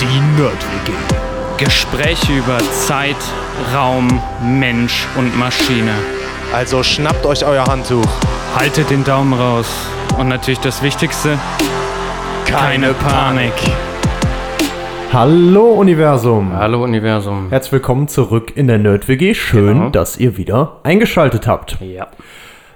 Die Nerd-WG. Gespräche über Zeit, Raum, Mensch und Maschine. Also schnappt euch euer Handtuch. Haltet den Daumen raus. Und natürlich das Wichtigste, keine Panik. Hallo Universum. Hallo Universum. Herzlich willkommen zurück in der Nerd-WG. Schön, Genau. dass ihr wieder eingeschaltet habt. Ja.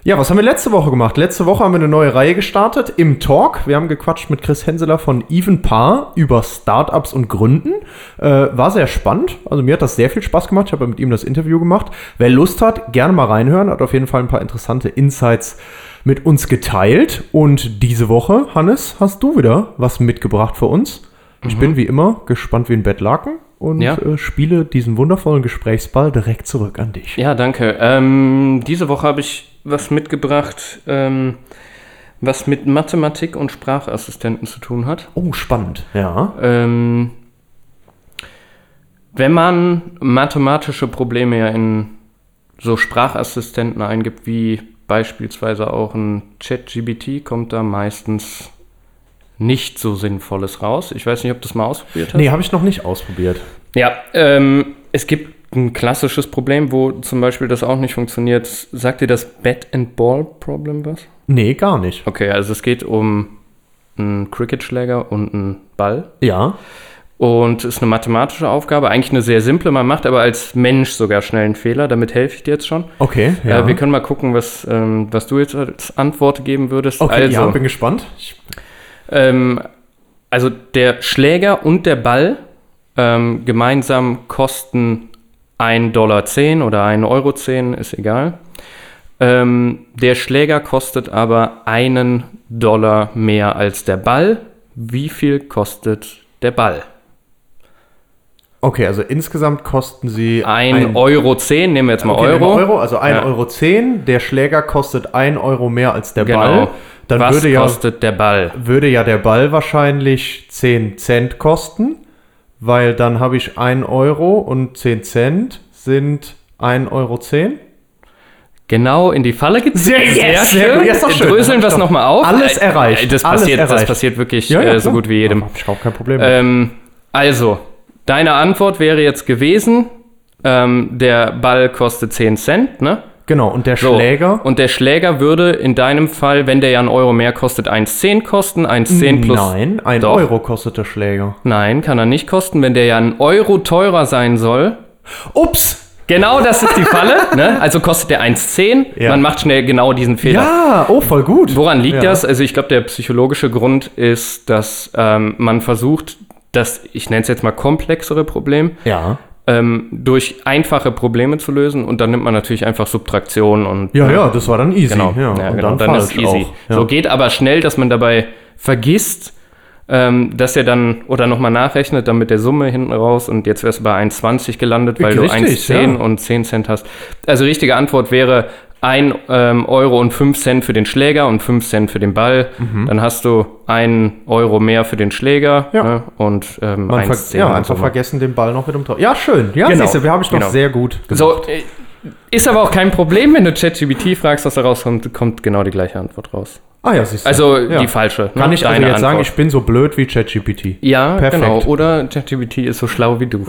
Ja, was haben wir letzte Woche gemacht? Letzte Woche haben wir eine neue Reihe gestartet im Talk. Wir haben gequatscht mit Chris Henseler von Even Paar über Startups und Gründen. Äh, war sehr spannend. Also mir hat das sehr viel Spaß gemacht. Ich habe mit ihm das Interview gemacht. Wer Lust hat, gerne mal reinhören. Hat auf jeden Fall ein paar interessante Insights mit uns geteilt. Und diese Woche, Hannes, hast du wieder was mitgebracht für uns. Ich bin wie immer gespannt wie ein Bettlaken und Ja. äh, spiele diesen wundervollen Gesprächsball direkt zurück an dich. Ja, danke. Ähm, diese Woche habe ich was mitgebracht, ähm, was mit Mathematik und Sprachassistenten zu tun hat. Oh, spannend. Ja. Ähm, wenn man mathematische Probleme ja in so Sprachassistenten eingibt, wie beispielsweise auch ein ChatGBT, kommt da meistens nicht so Sinnvolles raus. Ich weiß nicht, ob du das mal ausprobiert hast. Nee, habe ich noch nicht ausprobiert. Ja, ähm, es gibt ein klassisches Problem, wo zum Beispiel das auch nicht funktioniert. Sagt dir das Bat and Ball Problem was? Nee, gar nicht. Okay, also es geht um einen Cricketschläger und einen Ball. Ja. Und ist eine mathematische Aufgabe, eigentlich eine sehr simple. Man macht aber als Mensch sogar schnell einen Fehler. Damit helfe ich dir jetzt schon. Okay, ja. Äh, wir können mal gucken, was, ähm, was du jetzt als Antwort geben würdest. okay, also, ja, bin gespannt. Ich, ähm, also der Schläger und der Ball ähm, gemeinsam kosten 1,10 Dollar oder 1,10 Euro, ist egal. Ähm, der Schläger kostet aber einen Dollar mehr als der Ball. Wie viel kostet der Ball? Okay, also insgesamt kosten sie 1,10 Euro, nehmen wir jetzt mal okay, Euro. Euro. Also 1,10 Ja. Euro. 10. Der Schläger kostet 1 Euro mehr als der Genau. Ball. Dann Was würde ja, kostet der Ball? würde ja der Ball wahrscheinlich 10 Cent kosten, weil dann habe ich 1 Euro und 10 Cent sind 1,10 Euro. Genau in die Falle gezogen. Sehr- yes, sehr. Ja, ist doch schön. Dröseln wir es nochmal auf. Alles erreicht. Das Alles passiert, das erreicht. passiert wirklich äh, so gut wie jedem. Ich auch kein Problem. Ähm, also, deine Antwort wäre jetzt gewesen, ähm, der Ball kostet 10 Cent, ne? genau, und der So. Schläger? Und der Schläger würde in deinem Fall, wenn der ja einen Euro mehr kostet, 1,10 kosten. 1,10 plus. Nein, 1 Doch. Euro kostet der Schläger. Nein, kann er nicht kosten. Wenn der ja einen Euro teurer sein soll, Ups! Genau, das ist die Falle. ne? Also kostet der 1,10. Ja. Man macht schnell genau diesen Fehler. Ja, oh, voll gut. Woran liegt ja. das? Also ich glaube, der psychologische Grund ist, dass ähm, man versucht, das, ich nenne es jetzt mal komplexere Problem, Ja. ähm, durch einfache Probleme zu lösen und dann nimmt man natürlich einfach Subtraktion und Ja, ja, das war dann easy. genau, Ja, ja, und genau. dann, dann, ist easy. Auch. So geht aber schnell, dass man dabei vergisst, ähm, dass er dann oder nochmal nachrechnet, dann mit der Summe hinten raus und jetzt wärst du bei 1,20 gelandet, weil Richtig, du 1,10 ja. und 10 Cent hast. Also richtige Antwort wäre 1 ähm, Euro und 5 Cent für den Schläger und 5 Cent für den Ball. Dann hast du 1 Euro mehr für den Schläger Mhm. Ja. ne? und ähm, Man ver 1,10 ja, in einfach vergessen, den Ball noch mit dem Tor. Ja, schön. Ja, Genau. siehst du, wir haben ich noch Genau. sehr gut gemacht. So, äh, ist aber auch kein Problem, wenn du ChatGPT fragst, was da rauskommt, kommt genau die gleiche Antwort raus. Ah ja, siehst du. Also ja. die falsche. Kann ne? ich also jetzt sagen, Antwort. ich bin so blöd wie ChatGPT. Ja, Perfekt. genau. Oder ChatGPT ist so schlau wie du.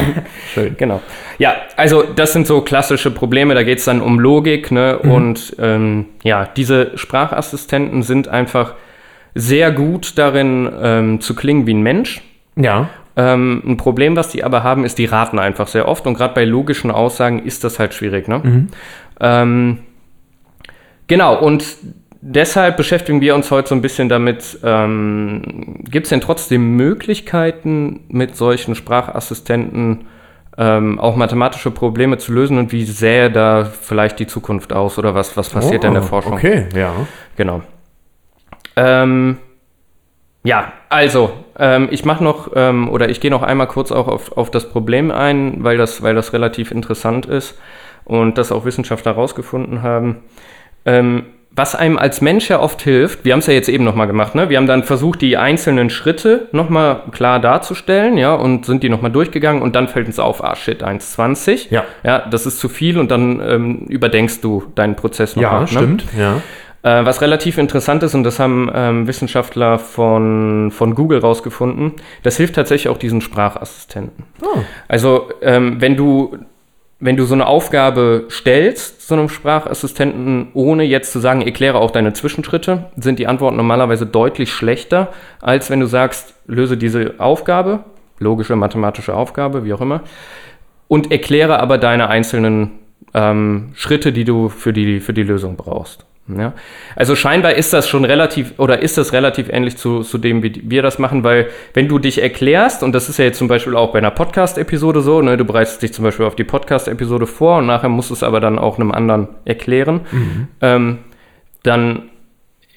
Schön. Genau. Ja, also das sind so klassische Probleme. Da geht es dann um Logik. Ne? Mhm. Und ähm, ja, diese Sprachassistenten sind einfach sehr gut darin ähm, zu klingen wie ein Mensch. Ja. Ähm, ein Problem, was die aber haben, ist, die raten einfach sehr oft. Und gerade bei logischen Aussagen ist das halt schwierig. Ne? Mhm. Ähm, genau, und deshalb beschäftigen wir uns heute so ein bisschen damit, ähm, gibt es denn trotzdem Möglichkeiten, mit solchen Sprachassistenten ähm, auch mathematische Probleme zu lösen und wie sähe da vielleicht die Zukunft aus oder was, was passiert da in der Oh, Forschung? Okay, ja. Genau. Ähm, ja, also, ähm, ich mache noch, ähm, oder ich gehe noch einmal kurz auch auf, auf das Problem ein, weil das, weil das relativ interessant ist und das auch Wissenschaftler herausgefunden haben. Ähm, was einem als Mensch ja oft hilft, wir haben es ja jetzt eben nochmal gemacht, ne? Wir haben dann versucht, die einzelnen Schritte nochmal klar darzustellen, ja, und sind die nochmal durchgegangen und dann fällt uns auf, ah shit, 1,20. Ja. Ja, das ist zu viel und dann ähm, überdenkst du deinen Prozess Ja, nochmal. Ne? stimmt. Ja. Äh, was relativ interessant ist, und das haben ähm, Wissenschaftler von, von Google rausgefunden, das hilft tatsächlich auch diesen Sprachassistenten. Oh. Also, ähm, wenn du wenn du so eine Aufgabe stellst, so einem Sprachassistenten, ohne jetzt zu sagen, erkläre auch deine Zwischenschritte, sind die Antworten normalerweise deutlich schlechter, als wenn du sagst, löse diese Aufgabe, logische mathematische Aufgabe, wie auch immer, und erkläre aber deine einzelnen ähm, Schritte, die du für die, für die Lösung brauchst. Ja? Also scheinbar ist das schon relativ oder ist das relativ ähnlich zu, zu dem, wie wir das machen, weil wenn du dich erklärst, und das ist ja jetzt zum Beispiel auch bei einer Podcast-Episode so, ne, du bereitest dich zum Beispiel auf die Podcast-Episode vor und nachher musst du es aber dann auch einem anderen erklären, ähm, dann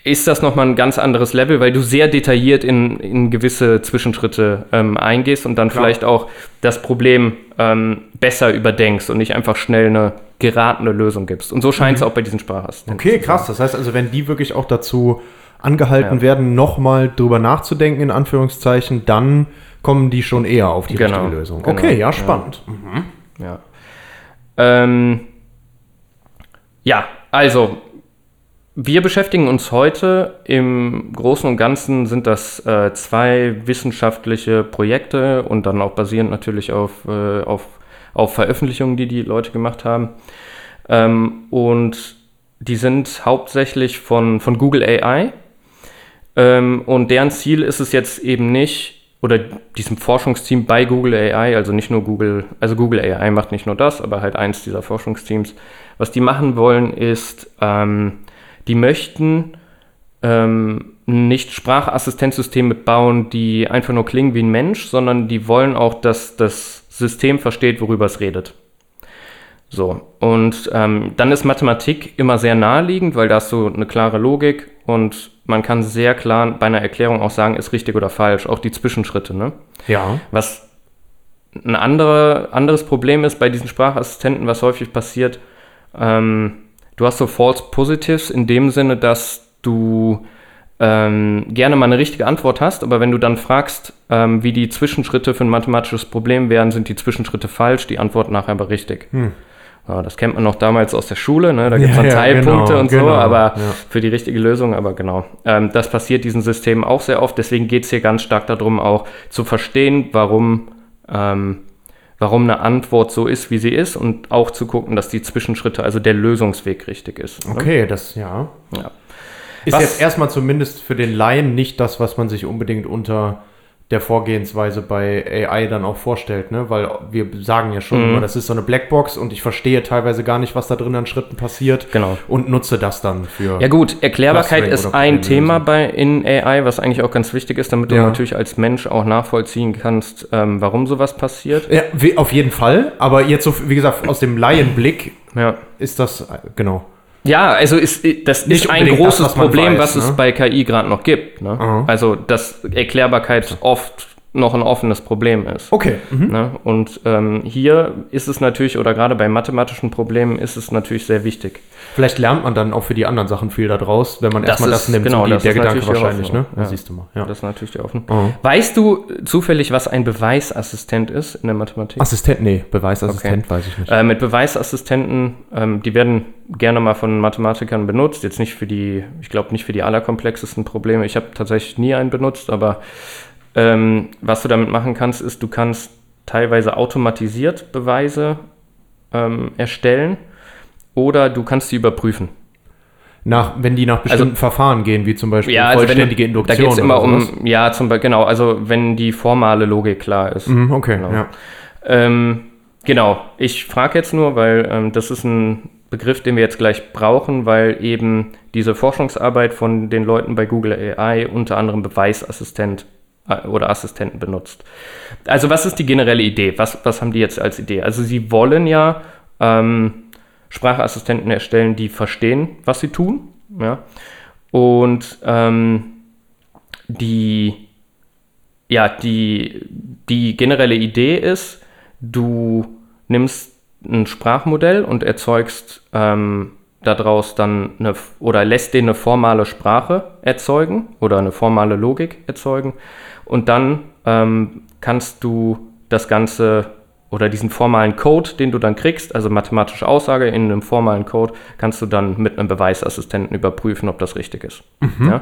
ist das nochmal ein ganz anderes Level, weil du sehr detailliert in, in gewisse Zwischenschritte ähm, eingehst und dann vielleicht auch das Problem ähm, besser überdenkst und nicht einfach schnell eine geratene Lösung gibst. Und so scheint es auch bei diesen Sprachassistenten. Okay, krass. Das heißt also, wenn die wirklich auch dazu angehalten Ja. werden, nochmal drüber nachzudenken, in Anführungszeichen, dann kommen die schon eher auf die Genau. richtige Lösung. Genau. Okay, ja, Ja. spannend. Ja. Ähm, ja, also wir beschäftigen uns heute im Großen und Ganzen sind das äh, zwei wissenschaftliche Projekte und dann auch basierend natürlich auf, äh, auf, auf Veröffentlichungen, die die Leute gemacht haben. Ähm, und die sind hauptsächlich von, von Google AI. Ähm, und deren Ziel ist es jetzt eben nicht, oder diesem Forschungsteam bei Google AI, also nicht nur Google, also Google AI macht nicht nur das, aber halt eins dieser Forschungsteams. Was die machen wollen, ist, ähm, die möchten ähm, nicht Sprachassistenzsysteme bauen, die einfach nur klingen wie ein Mensch, sondern die wollen auch, dass das System versteht, worüber es redet. So, und ähm, dann ist Mathematik immer sehr naheliegend, weil da hast du eine klare Logik und man kann sehr klar bei einer Erklärung auch sagen, ist richtig oder falsch, auch die Zwischenschritte. Ne? Ja. Was ein andere, anderes Problem ist bei diesen Sprachassistenten, was häufig passiert, ähm, du hast so False Positives in dem Sinne, dass du ähm, gerne mal eine richtige Antwort hast, aber wenn du dann fragst, ähm, wie die Zwischenschritte für ein mathematisches Problem wären, sind die Zwischenschritte falsch, die Antwort nachher aber richtig. Ja, das kennt man noch damals aus der Schule, ne? da gibt es Ja, dann ja, Teilpunkte genau, und so, genau, aber ja. für die richtige Lösung, aber genau. Ähm, das passiert diesen Systemen auch sehr oft, deswegen geht es hier ganz stark darum, auch zu verstehen, warum, ähm, warum eine Antwort so ist, wie sie ist und auch zu gucken, dass die Zwischenschritte, also der Lösungsweg richtig ist. ne? Okay, das, ja. Ja. Ist Was- jetzt erstmal zumindest für den Laien nicht das, was man sich unbedingt unter der Vorgehensweise bei AI dann auch vorstellt, ne? Weil wir sagen ja schon Mhm. immer, das ist so eine Blackbox und ich verstehe teilweise gar nicht, was da drin an Schritten passiert. Genau. Und nutze das dann für. Ja gut, Erklärbarkeit Clustering ist ein. Thema bei in AI, was eigentlich auch ganz wichtig ist, damit du Ja. natürlich als Mensch auch nachvollziehen kannst, ähm, warum sowas passiert. Ja, auf jeden Fall. Aber jetzt so, wie gesagt, aus dem Laienblick Ja. ist das, äh, genau. Ja, also ist, das Nicht ist ein unbedingt das, großes was Problem, weiß, was es ne? bei KI gerade noch gibt. Ne? Also, dass Erklärbarkeit oft noch ein offenes Problem ist. Okay. Mhm. Ne? Und ähm, hier ist es natürlich, oder gerade bei mathematischen Problemen ist es natürlich sehr wichtig. Vielleicht lernt man dann auch für die anderen Sachen viel daraus, wenn man Das erstmal das ist- nimmt. genau, die, das der ist Gedanke wahrscheinlich, ne? Ja. siehst du mal. Ja. Das ist natürlich die Hoffnung. Mhm. Weißt du zufällig, was ein Beweisassistent ist in der Mathematik? Assistent, nee, Beweisassistent weiß ich nicht. Äh, mit Beweisassistenten, ähm, die werden gerne mal von Mathematikern benutzt. Jetzt nicht für die, ich glaube nicht für die allerkomplexesten Probleme. Ich habe tatsächlich nie einen benutzt, aber ähm, was du damit machen kannst, ist, du kannst teilweise automatisiert Beweise ähm, erstellen oder du kannst sie überprüfen. Nach, wenn die nach bestimmten Verfahren gehen, wie zum Beispiel also wenn du- vollständige Da Induktion. geht es immer um, ja, zum Beispiel, genau, also wenn die formale Logik klar ist. Mhm, okay, Genau. ja. Ähm, genau, ich frage jetzt nur, weil ähm, das ist ein Begriff, den wir jetzt gleich brauchen, weil eben diese Forschungsarbeit von den Leuten bei Google AI unter anderem Beweisassistent oder Assistenten benutzt. Also was ist die generelle Idee? Was, was haben die jetzt als Idee? Also sie wollen ja ähm, Sprachassistenten erstellen, die verstehen, was sie tun. Ja? Und ähm, die, ja, die, die generelle Idee ist, du nimmst ein Sprachmodell und erzeugst ähm, daraus dann eine, oder lässt den eine formale Sprache erzeugen oder eine formale Logik erzeugen. Und dann ähm, kannst du das Ganze oder diesen formalen Code, den du dann kriegst, also mathematische Aussage in einem formalen Code, kannst du dann mit einem Beweisassistenten überprüfen, ob das richtig ist. Ja?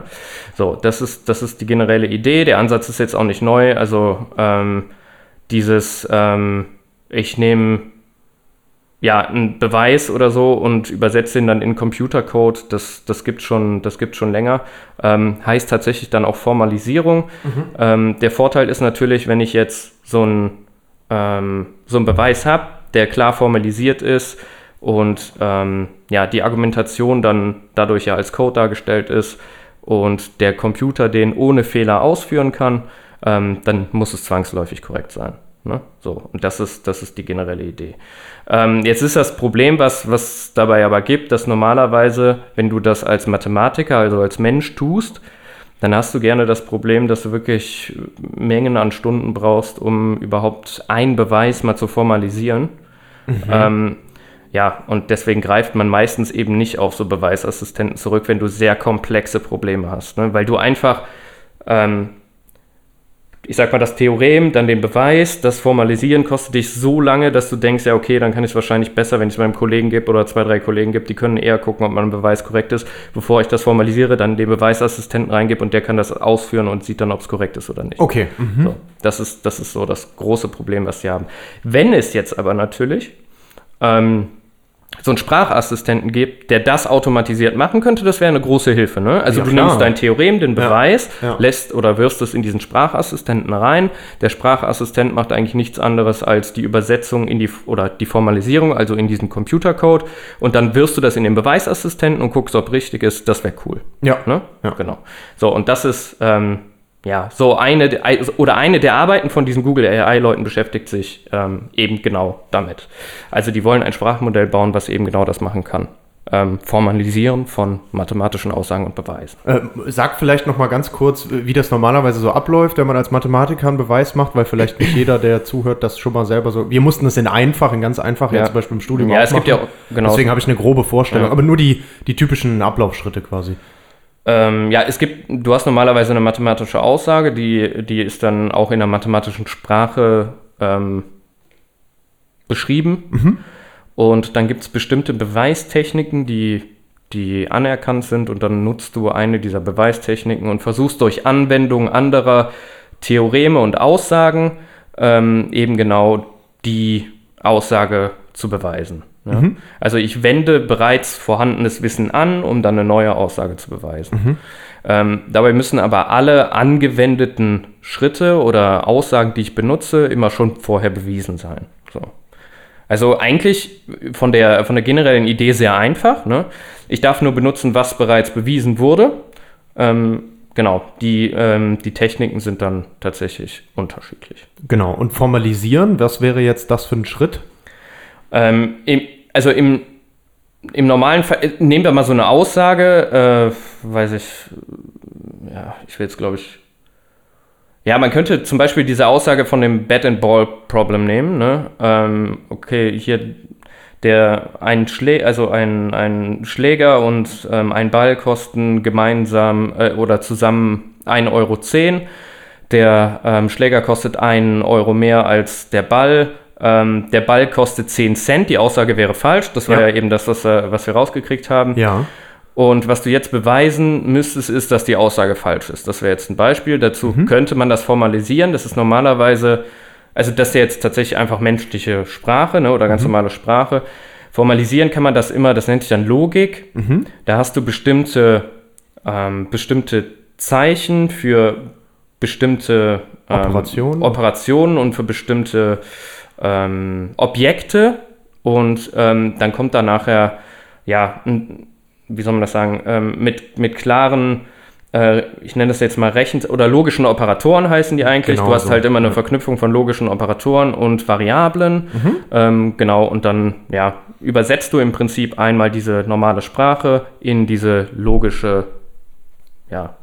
So, das ist, das ist die generelle Idee. Der Ansatz ist jetzt auch nicht neu. Also ähm, dieses, ähm, ich nehme ja, einen Beweis oder so und übersetze ihn dann in Computercode, das, das gibt schon, das gibt schon länger. Ähm, heißt tatsächlich dann auch Formalisierung. Ähm, der Vorteil ist natürlich, wenn ich jetzt so ein ähm, so einen Beweis habe, der klar formalisiert ist und ähm, ja, die Argumentation dann dadurch ja als Code dargestellt ist und der Computer den ohne Fehler ausführen kann, ähm, dann muss es zwangsläufig korrekt sein. Ne? So, und das ist, das ist die generelle Idee. Ähm, jetzt ist das Problem, was, was dabei aber gibt, dass normalerweise, wenn du das als Mathematiker, also als Mensch tust, dann hast du gerne das Problem, dass du wirklich Mengen an Stunden brauchst, um überhaupt einen Beweis mal zu formalisieren. Ähm, ja, und deswegen greift man meistens eben nicht auf so Beweisassistenten zurück, wenn du sehr komplexe Probleme hast. Ne? Weil du einfach, ähm, ich sag mal, das Theorem, dann den Beweis, das Formalisieren kostet dich so lange, dass du denkst, ja, okay, dann kann ich es wahrscheinlich besser, wenn ich es meinem Kollegen gebe oder zwei, drei Kollegen gibt, die können eher gucken, ob mein Beweis korrekt ist, bevor ich das formalisiere, dann den Beweisassistenten reingebe und der kann das ausführen und sieht dann, ob es korrekt ist oder nicht. Okay. Mhm. So, das, ist, das ist so das große Problem, was sie haben. Wenn es jetzt aber natürlich ähm, so einen Sprachassistenten gibt, der das automatisiert machen könnte, das wäre eine große Hilfe. Ne? Also Ja, du klar. nimmst dein Theorem, den Beweis, ja. lässt oder wirfst es in diesen Sprachassistenten rein. Der Sprachassistent macht eigentlich nichts anderes als die Übersetzung in die oder die Formalisierung, also in diesen Computercode. Und dann wirfst du das in den Beweisassistenten und guckst, ob richtig ist. Das wäre cool. Ja. Ne? Ja. Genau. So, und das ist ähm, ja so eine der- oder eine der Arbeiten von diesen Google AI-Leuten beschäftigt sich ähm, eben genau damit. Also die wollen ein Sprachmodell bauen, was eben genau das machen kann. Ähm, Formalisieren von mathematischen Aussagen und Beweisen. Ähm, sag vielleicht noch mal ganz kurz, wie das normalerweise so abläuft, wenn man als Mathematiker einen Beweis macht, weil vielleicht nicht jeder, der zuhört, das schon mal selber so. Wir mussten das in einfach, in ganz einfach, ja. Ja. zum Beispiel im Studium Ja, es gibt machen. ja auch- genau. Deswegen habe ich eine grobe Vorstellung, Ja. aber nur die, die typischen Ablaufschritte quasi. Ähm, ja, es gibt, du hast normalerweise eine mathematische Aussage, die, die ist dann auch in der mathematischen Sprache ähm, beschrieben. Und dann gibt es bestimmte Beweistechniken, die, die anerkannt sind und dann nutzt du eine dieser Beweistechniken und versuchst durch Anwendung anderer Theoreme und Aussagen ähm, eben genau die Aussage zu beweisen. Ja? Also ich wende bereits vorhandenes Wissen an, um dann eine neue Aussage zu beweisen. Ähm, dabei müssen aber alle angewendeten Schritte oder Aussagen, die ich benutze, immer schon vorher bewiesen sein. So. Also eigentlich von der, von der generellen Idee sehr einfach. Ne? Ich darf nur benutzen, was bereits bewiesen wurde. Ähm, genau, die, ähm, die Techniken sind dann tatsächlich unterschiedlich. Genau. Und formalisieren, was wäre jetzt das für ein Schritt? Ähm, im, also im, im normalen Fall, nehmen wir mal so eine Aussage, äh, weiß ich, ja, ich will jetzt glaube ich, ja, man könnte zum Beispiel diese Aussage von dem Bat and Ball Problem nehmen, ne? Ähm, okay, hier der ein Schlä also ein, ein Schläger und ähm, ein Ball kosten gemeinsam äh, oder zusammen 1,10 Euro. Der ähm, Schläger kostet 1 Euro mehr als der Ball. Ähm, der Ball kostet 10 Cent. Die Aussage wäre falsch. Das war Ja. ja, eben das, was, äh, was wir rausgekriegt haben. Ja. Und was du jetzt beweisen müsstest, ist, dass die Aussage falsch ist. Das wäre jetzt ein Beispiel. Dazu könnte man das formalisieren. Das ist normalerweise, also das ist ja jetzt tatsächlich einfach menschliche Sprache ne, oder ganz normale Sprache. Formalisieren kann man das immer, das nennt sich dann Logik. Da hast du bestimmte, ähm, bestimmte Zeichen für bestimmte ähm, Operationen. Operationen und für bestimmte ähm, Objekte. Und ähm, dann kommt da nachher, ja, ein, wie soll man das sagen, ähm, mit, mit klaren, äh, ich nenne das jetzt mal Rechen- oder logischen Operatoren heißen die eigentlich. Genau du hast so, halt immer eine. Verknüpfung von logischen Operatoren und Variablen. Mhm. Ähm, genau, und dann ja, übersetzt du im Prinzip einmal diese normale Sprache in diese logische ja,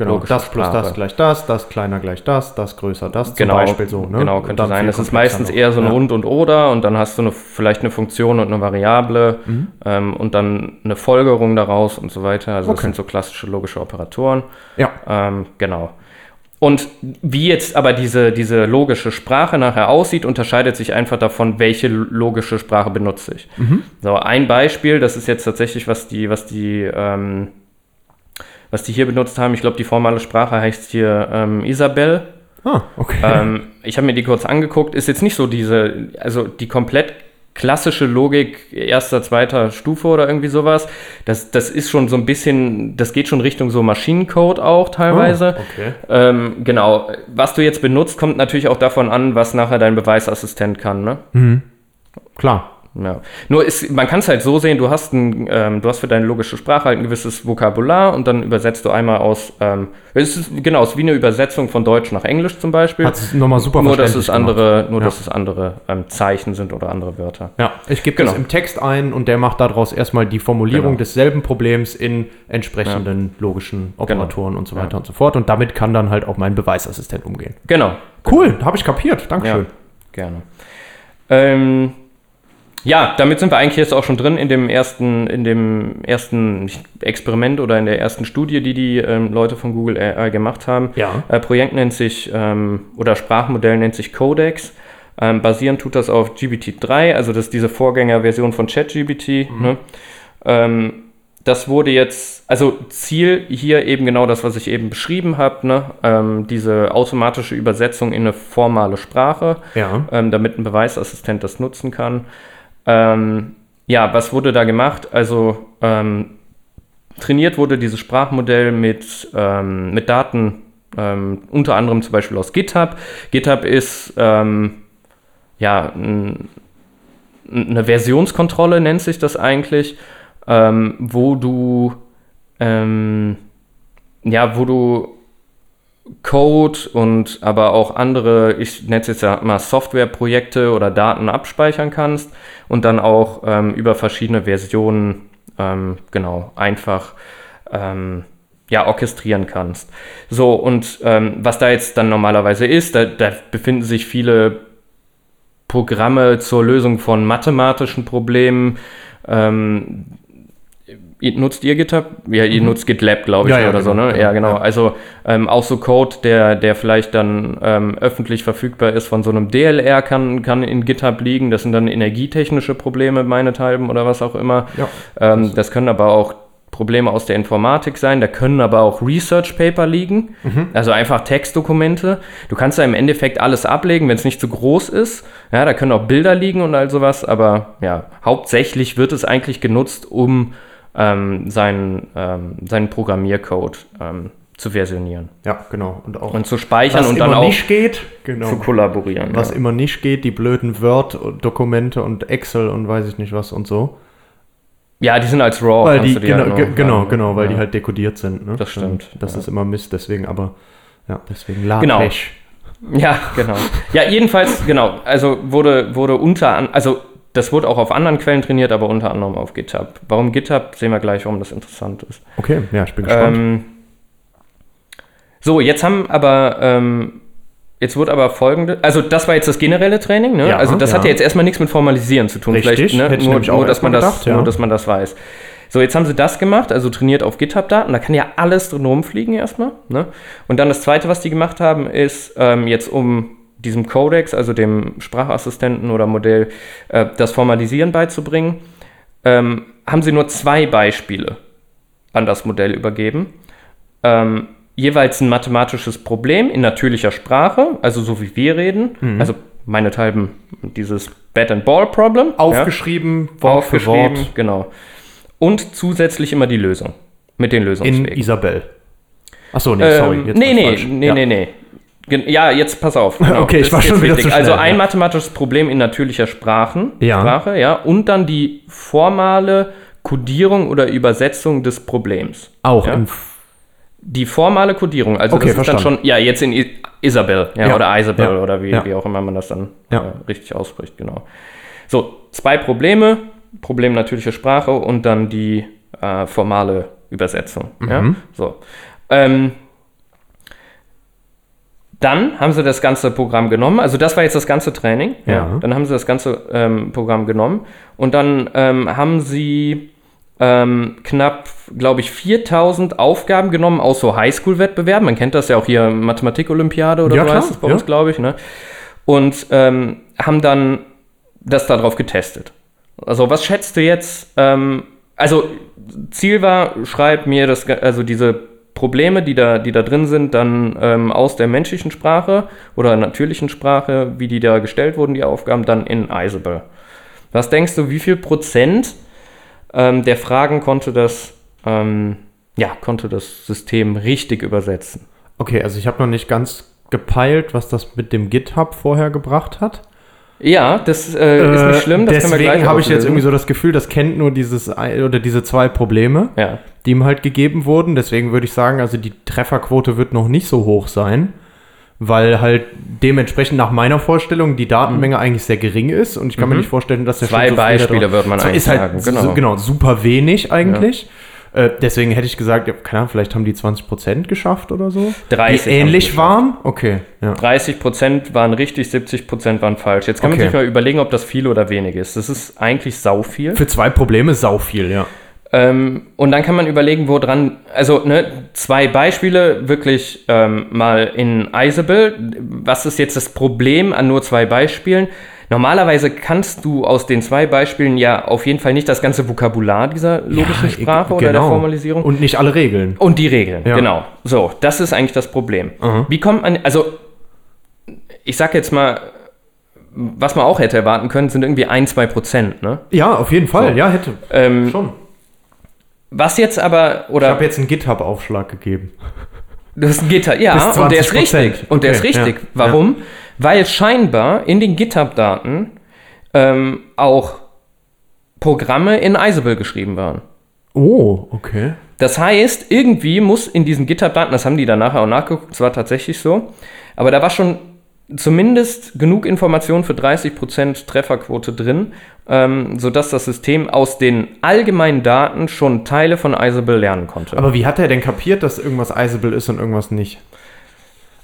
Genau, logische das plus Sprache. das gleich das, das kleiner gleich das, das größer das Genau, zum Beispiel so. Ne? genau könnte sein. Das ist meistens eher so ein ja. und und oder und dann hast du eine, vielleicht eine Funktion und eine Variable ähm, und dann eine Folgerung daraus und so weiter. Also das Okay. sind so klassische logische Operatoren. Ja, Ähm, genau. Und wie jetzt aber diese, diese logische Sprache nachher aussieht, unterscheidet sich einfach davon, welche logische Sprache benutze ich. So, ein Beispiel, das ist jetzt tatsächlich, was die, was die, ähm, was die hier benutzt haben. Ich glaube, die formale Sprache heißt hier ähm, Isabel. ah, okay. Ähm, ich habe mir die kurz angeguckt. Ist jetzt nicht so diese, also die komplett klassische Logik erster, zweiter Stufe oder irgendwie sowas. Das, das ist schon so ein bisschen, das geht schon Richtung so Maschinencode auch teilweise. Oh, okay. Ähm, genau. Was du jetzt benutzt, kommt natürlich auch davon an, was nachher dein Beweisassistent kann. Ne? Klar. Ja. Nur ist, man kann es halt so sehen, du hast, ein, ähm, du hast für deine logische Sprache halt ein gewisses Vokabular und dann übersetzt du einmal aus, ähm, es ist genau, es ist wie eine Übersetzung von Deutsch nach Englisch zum Beispiel. Hat es nochmal super nur dass es andere, nur Ja. dass es andere ähm, Zeichen sind oder andere Wörter. Ja, ich gebe Genau. das im Text ein und der macht daraus erstmal die Formulierung Genau. desselben Problems in entsprechenden logischen Operatoren und so weiter Ja. und so fort. Und damit kann dann halt auch mein Beweisassistent umgehen. Genau. Cool, habe ich kapiert. Ja, Dankeschön. gerne. Ähm, ja, damit sind wir eigentlich jetzt auch schon drin in dem ersten, in dem ersten Experiment oder in der ersten Studie, die die ähm, Leute von Google AI gemacht haben. Ja. Äh, Projekt nennt sich ähm, oder Sprachmodell nennt sich Codex. Ähm, basieren tut das auf GPT-3, also das ist diese Vorgängerversion von ChatGPT. Ne? Ähm, das wurde jetzt, also Ziel hier eben genau das, was ich eben beschrieben habe, ne? ähm, diese automatische Übersetzung in eine formale Sprache, Ja. ähm, damit ein Beweisassistent das nutzen kann. Ähm, ja, was wurde da gemacht? Also ähm, trainiert wurde dieses Sprachmodell mit, ähm, mit Daten, ähm, unter anderem zum Beispiel aus GitHub. GitHub ist ähm, ja ein, eine Versionskontrolle, nennt sich das eigentlich, ähm, wo du ja, wo du Code und aber auch andere, ich nenne es jetzt mal Softwareprojekte oder Daten abspeichern kannst und dann auch ähm, über verschiedene Versionen ähm, genau einfach ähm, ja, orchestrieren kannst. So, und ähm, was da jetzt dann normalerweise ist, da, da befinden sich viele Programme zur Lösung von mathematischen Problemen. Ähm, nutzt ihr GitHub? Ja, ihr nutzt GitLab, glaube ich, Ja, ja, oder so, genau, ne? genau, Ja, genau. ja. Also ähm, auch so Code, der, der vielleicht dann ähm, öffentlich verfügbar ist von so einem DLR, kann, kann in GitHub liegen. Das sind dann energietechnische Probleme, meinethalben, oder was auch immer. Ja. Ähm, das können aber auch Probleme aus der Informatik sein, da können aber auch Research Paper liegen, also einfach Textdokumente. Du kannst da im Endeffekt alles ablegen, wenn es nicht zu groß ist. Ja, da können auch Bilder liegen und all sowas, aber ja, hauptsächlich wird es eigentlich genutzt, um ähm, seinen, ähm, seinen Programmiercode ähm, zu versionieren Ja, genau. Und auch und zu speichern und dann auch nicht geht, genau. zu kollaborieren. Was ja. immer nicht geht, die blöden Word-Dokumente und Excel und weiß ich nicht was und so. ja, die sind als RAW. weil die, genau, halt genau, laden. genau, weil ja. die halt dekodiert sind. Ne? Das stimmt, Das ja. ist immer Mist, deswegen aber, ja, deswegen Genau. LaTeX. Ja, genau. Ja, jedenfalls, genau. Also wurde, wurde unter also das wurde auch auf anderen Quellen trainiert, aber unter anderem auf GitHub. Warum GitHub, sehen wir gleich, warum das interessant ist. Okay, ja, ich bin gespannt. Ähm, so, jetzt haben aber, ähm, jetzt wurde aber folgende, also das war jetzt das generelle Training, ne? Ja, also das hat ja. ja jetzt erstmal nichts mit Formalisieren zu tun. Richtig, Vielleicht, ne? nur, nur, dass man erstmal das, gedacht, ja. nur, dass man das weiß. So, jetzt haben sie das gemacht, also trainiert auf GitHub-Daten, da kann ja alles drin rumfliegen erstmal. Ne? Und dann das zweite, was die gemacht haben, ist ähm, jetzt um diesem Codex, also dem Sprachassistenten oder Modell, äh, das Formalisieren beizubringen, ähm, haben sie nur zwei Beispiele an das Modell übergeben. Ähm, jeweils ein mathematisches Problem in natürlicher Sprache, also so wie wir reden, Mhm. also meinethalben dieses Bat and Ball Problem. Aufgeschrieben, ja, Wort für aufgeschrieben, Wort genau. Und zusätzlich immer die Lösung mit den in Lösungswegen. Isabel. Achso, nee, sorry. Ähm, Jetzt nee, nee, falsch. nee, ja. nee, nee. Ja, jetzt pass auf. Genau. Okay, ich war schon wieder wichtig. zu schnell, Also ein ja. mathematisches Problem in natürlicher Sprachen, Ja. Sprache, ja, und dann die formale Kodierung oder Übersetzung des Problems. Auch ja? Die formale Kodierung, also Okay, das ist dann verstanden. schon, ja, jetzt in Isabel, ja, Ja. oder Isabel Ja. oder wie, Ja. wie auch immer man das dann Ja. äh, richtig ausspricht, genau. So, zwei Probleme, Problem natürliche Sprache und dann die äh, formale Übersetzung. Ja? Mhm. So. Ähm, dann haben sie das ganze Programm genommen. Also das war jetzt das ganze Training. Ja. Dann haben sie das ganze ähm, Programm genommen und dann ähm, haben sie ähm, knapp, glaube ich, 4000 Aufgaben genommen aus so Highschool-Wettbewerben. Man kennt das ja auch hier, Mathematik-Olympiade oder Ja, so heißt es bei ja. uns, glaube ich. Ne? Und ähm, haben dann das darauf getestet. Also was schätzt du jetzt? Ähm, also Ziel war, schreib mir das, also diese Probleme, die da, die da drin sind, dann ähm, aus der menschlichen Sprache oder natürlichen Sprache, wie die da gestellt wurden, die Aufgaben, dann in Isable. Was denkst du, wie viel Prozent ähm, der Fragen konnte das, ähm, ja, konnte das System richtig übersetzen? Okay, also ich habe noch nicht ganz gepeilt, was das mit dem GitHub vorher gebracht hat. Ja, das äh, ist nicht schlimm, das Deswegen habe ich jetzt irgendwie so das Gefühl, das kennt nur dieses oder diese zwei Probleme, Ja. die ihm halt gegeben wurden. Deswegen würde ich sagen, also die Trefferquote wird noch nicht so hoch sein, weil halt dementsprechend nach meiner Vorstellung die Datenmenge eigentlich sehr gering ist und ich kann mir nicht vorstellen, dass der Mhm. Zwei schon so Beispiele wird man eigentlich ist halt sagen, genau. So, genau super wenig eigentlich. Äh, deswegen hätte ich gesagt, ja, keine Ahnung, vielleicht haben die 20% geschafft oder so. 30 Die ähnlich waren. Okay, ja. 30% waren richtig, 70% waren falsch. Jetzt kann Okay. man sich mal überlegen, ob das viel oder wenig ist. Das ist eigentlich sau viel. Für zwei Probleme sau viel, ja. Ähm, und dann kann man überlegen, woran, also ne, zwei Beispiele wirklich ähm, mal in Isable. Was ist jetzt das Problem an nur zwei Beispielen? Normalerweise kannst du aus den zwei Beispielen ja auf jeden Fall nicht das ganze Vokabular dieser logischen Ja, Sprache ich- oder der genau. Formalisierung. Und nicht alle Regeln. Und die Regeln, Ja. genau. So, das ist eigentlich das Problem. Wie kommt man, also ich sag jetzt mal, was man auch hätte erwarten können, sind irgendwie ein, zwei Prozent, ne? Ja, auf jeden Fall. So. Ja, hätte. Ähm, Schon. was jetzt aber, Ich oder habe jetzt einen GitHub-Aufschlag gegeben. das ist ein Gitter, ja, und der ist 20%. richtig. Und der ist Okay, richtig. ja, Warum? Weil scheinbar in den GitHub-Daten ähm, auch Programme in Isable geschrieben waren. Oh, okay. Das heißt, irgendwie muss in diesen GitHub-Daten, das haben die dann nachher auch nachgeguckt, es war tatsächlich so, aber da war schon zumindest genug Information für 30% Trefferquote drin, ähm, sodass das System aus den allgemeinen Daten schon Teile von Isable lernen konnte. Aber wie hat er denn kapiert, dass irgendwas Isable ist und irgendwas nicht?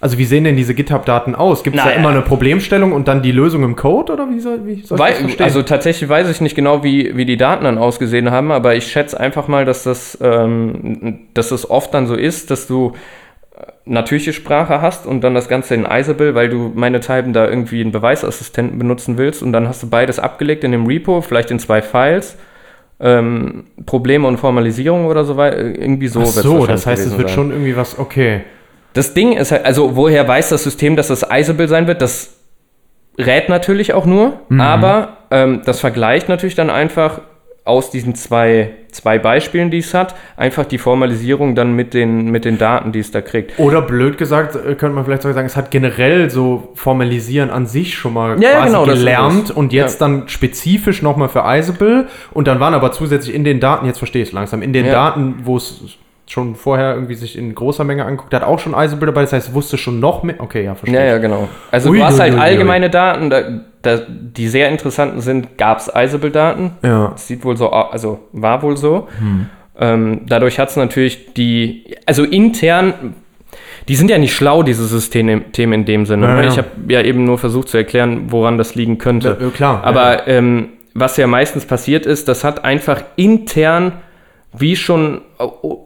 Also wie sehen denn diese GitHub-Daten aus? Gibt es da immer eine Problemstellung und dann die Lösung im Code oder wie soll, wie soll ich Wei- das verstehen? also tatsächlich weiß ich nicht genau, wie, wie die Daten dann ausgesehen haben, aber ich schätze einfach mal, dass das, ähm, dass das oft dann so ist, dass du äh, natürliche Sprache hast und dann das Ganze in Isable, weil du meinethalben da irgendwie einen Beweisassistenten benutzen willst und dann hast du beides abgelegt in dem Repo, vielleicht in zwei Files. Ähm, Probleme und Formalisierung oder so weiter, irgendwie so. Ach so, das heißt, es wird sein. schon irgendwie was, okay. Das Ding ist halt, also woher weiß das System, dass das Isable sein wird? Das rät natürlich auch nur, aber ähm, das vergleicht natürlich dann einfach aus diesen zwei, zwei Beispielen, die es hat, einfach die Formalisierung dann mit den, mit den Daten, die es da kriegt. Oder blöd gesagt, äh, könnte man vielleicht sogar sagen, es hat generell so Formalisieren an sich schon mal Ja, ja, quasi genau, gelernt und jetzt dann spezifisch nochmal für Isable und dann waren aber zusätzlich in den Daten, jetzt verstehe ich es langsam, in den Ja. Daten, wo es schon vorher irgendwie sich in großer Menge anguckt hat, auch schon Isable dabei, das heißt, wusste schon noch mehr. Okay, ja, verstehe. Ja, ich. ja, genau. Also Ui, du hast ui, halt ui, allgemeine Daten, da, da, die sehr interessanten sind, gab es Isable-Daten. Ja. Das sieht wohl so, also war wohl so. Hm. Ähm, dadurch hat es natürlich die, also intern, die sind ja nicht schlau, diese Systeme in dem Sinne. Ja, ja. Ich habe ja eben nur versucht zu erklären, woran das liegen könnte. Ja, klar, Aber ähm, was ja meistens passiert ist, das hat einfach intern wie schon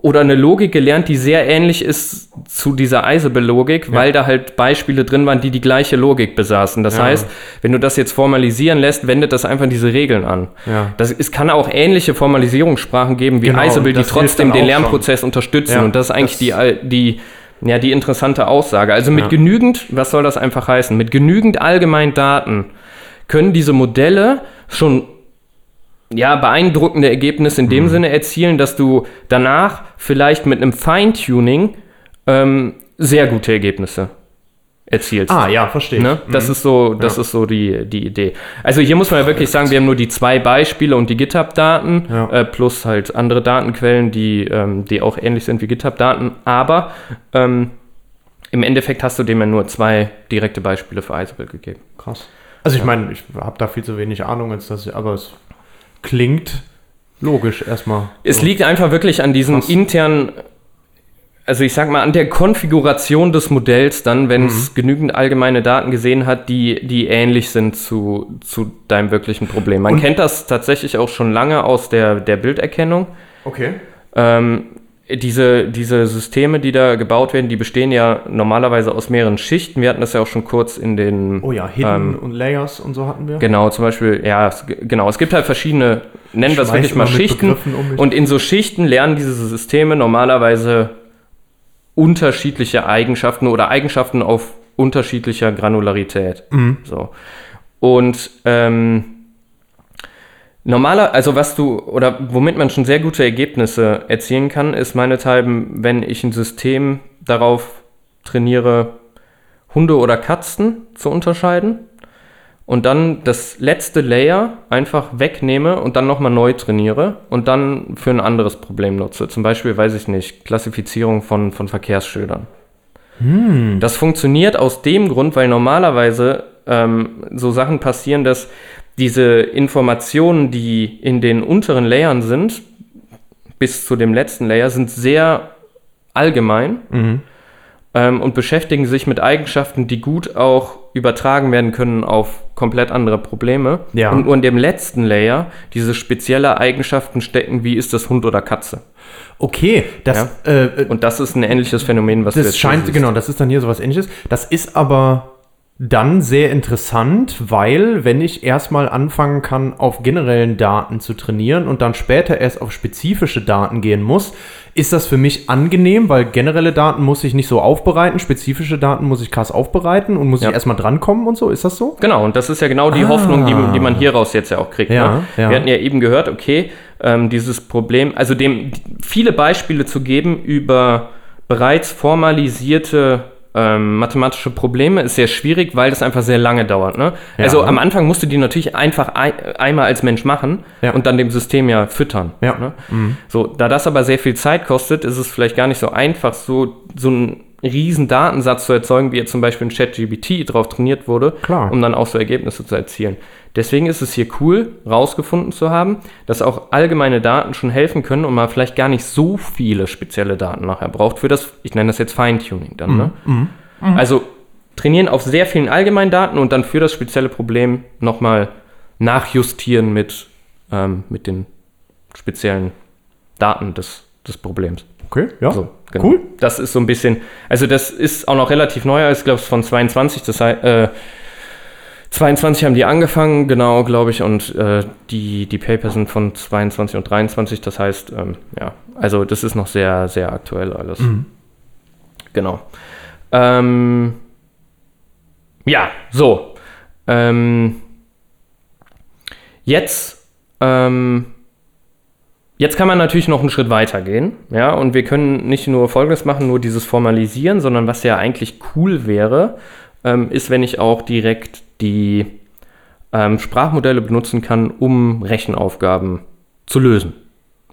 oder eine Logik gelernt, die sehr ähnlich ist zu dieser Isable-Logik, weil da halt Beispiele drin waren, die die gleiche Logik besaßen. Das Ja. heißt, wenn du das jetzt formalisieren lässt, wendet das einfach diese Regeln an. Ja. Das, es kann auch ähnliche Formalisierungssprachen geben wie Genau, Isable, die trotzdem den Lernprozess unterstützen. Ja, Und das ist eigentlich das- die, die, ja, die interessante Aussage. Also mit Ja. genügend, was soll das einfach heißen? Mit genügend allgemeinen Daten können diese Modelle schon ja, beeindruckende Ergebnisse in Mhm. dem Sinne erzielen, dass du danach vielleicht mit einem Feintuning ähm, sehr gute Ergebnisse erzielst. Ah, ja, verstehe ich. Ne? Das ist so, das ist so die, die Idee. Also hier muss man ja wirklich sagen, wir haben nur die zwei Beispiele und die GitHub-Daten Ja. äh, plus halt andere Datenquellen, die, ähm, die auch ähnlich sind wie GitHub-Daten. Aber ähm, im Endeffekt hast du dem ja nur zwei direkte Beispiele für Isable gegeben. Krass. Also ich meine, ich habe da viel zu wenig Ahnung, als dass ich, aber es klingt logisch erstmal. Es liegt einfach wirklich an diesen Krass. internen, also ich sag mal, an der Konfiguration des Modells dann, wenn es genügend allgemeine Daten gesehen hat, die, die ähnlich sind zu, zu deinem wirklichen Problem. Man Und- kennt das tatsächlich auch schon lange aus der, der Bilderkennung. Okay. Ähm, diese, diese Systeme, die da gebaut werden, die bestehen ja normalerweise aus mehreren Schichten. Wir hatten das ja auch schon kurz in den. Oh ja, Hidden Ähm, und Layers und so hatten wir. Genau, zum Beispiel, ja, es, genau. Es gibt halt verschiedene, nennen wir es wirklich mal Schichten. Um. Und in so Schichten lernen diese Systeme normalerweise unterschiedliche Eigenschaften oder Eigenschaften auf unterschiedlicher Granularität. Mhm. So. Und ähm, normaler, also was du, oder womit man schon sehr gute Ergebnisse erzielen kann, ist meinethalben, wenn ich ein System darauf trainiere, Hunde oder Katzen zu unterscheiden und dann das letzte Layer einfach wegnehme und dann nochmal neu trainiere und dann für ein anderes Problem nutze. Zum Beispiel, weiß ich nicht, Klassifizierung von, von Verkehrsschildern. Das funktioniert aus dem Grund, weil normalerweise ähm, so Sachen passieren, dass diese Informationen, die in den unteren Layern sind, bis zu dem letzten Layer, sind sehr allgemein Mhm. ähm, und beschäftigen sich mit Eigenschaften, die gut auch übertragen werden können auf komplett andere Probleme. Ja. Und nur in dem letzten Layer diese spezielle Eigenschaften stecken, wie ist das Hund oder Katze. Okay, das, äh, Und das ist ein ähnliches Phänomen, was das jetzt scheint, genau, das ist dann hier sowas ähnliches. Das ist aber dann sehr interessant, weil wenn ich erstmal anfangen kann, auf generellen Daten zu trainieren und dann später erst auf spezifische Daten gehen muss, ist das für mich angenehm, weil generelle Daten muss ich nicht so aufbereiten, spezifische Daten muss ich krass aufbereiten und muss Ja. ich erstmal drankommen und so. Ist das so? Genau, und das ist ja genau die Ah. Hoffnung, die, die man hieraus jetzt ja auch kriegt. Ja, ne? ja. Wir hatten ja eben gehört, okay, ähm, dieses Problem, also dem viele Beispiele zu geben über bereits formalisierte ähm, mathematische Probleme ist sehr schwierig, weil das einfach sehr lange dauert. Ne? Ja. Also am Anfang musst du die natürlich einfach ein, einmal als Mensch machen Ja. und dann dem System ja füttern. Ja. Ne? So, da das aber sehr viel Zeit kostet, ist es vielleicht gar nicht so einfach, so, so einen riesen Datensatz zu erzeugen, wie jetzt zum Beispiel in ChatGPT drauf trainiert wurde, Klar. um dann auch so Ergebnisse zu erzielen. Deswegen ist es hier cool, rausgefunden zu haben, dass auch allgemeine Daten schon helfen können und man vielleicht gar nicht so viele spezielle Daten nachher braucht für das, ich nenne das jetzt Feintuning dann. Ne? Also trainieren auf sehr vielen allgemeinen Daten und dann für das spezielle Problem nochmal nachjustieren mit, ähm, mit den speziellen Daten des, des Problems. Okay, ja. So, genau. Cool. Das ist so ein bisschen, also das ist auch noch relativ neu, ich glaube, es ist von 22, das heißt, äh, 22 haben die angefangen, genau, glaube ich, und äh, die, die Paper sind von 22 und 23, das heißt, ähm, ja, also das ist noch sehr, sehr aktuell alles. Genau. Ähm, ja, so. Ähm, jetzt, ähm, jetzt kann man natürlich noch einen Schritt weiter gehen, ja, und wir können nicht nur Folgendes machen, nur dieses Formalisieren, sondern was ja eigentlich cool wäre, ähm, ist, wenn ich auch direkt die ähm, Sprachmodelle benutzen kann, um Rechenaufgaben zu lösen.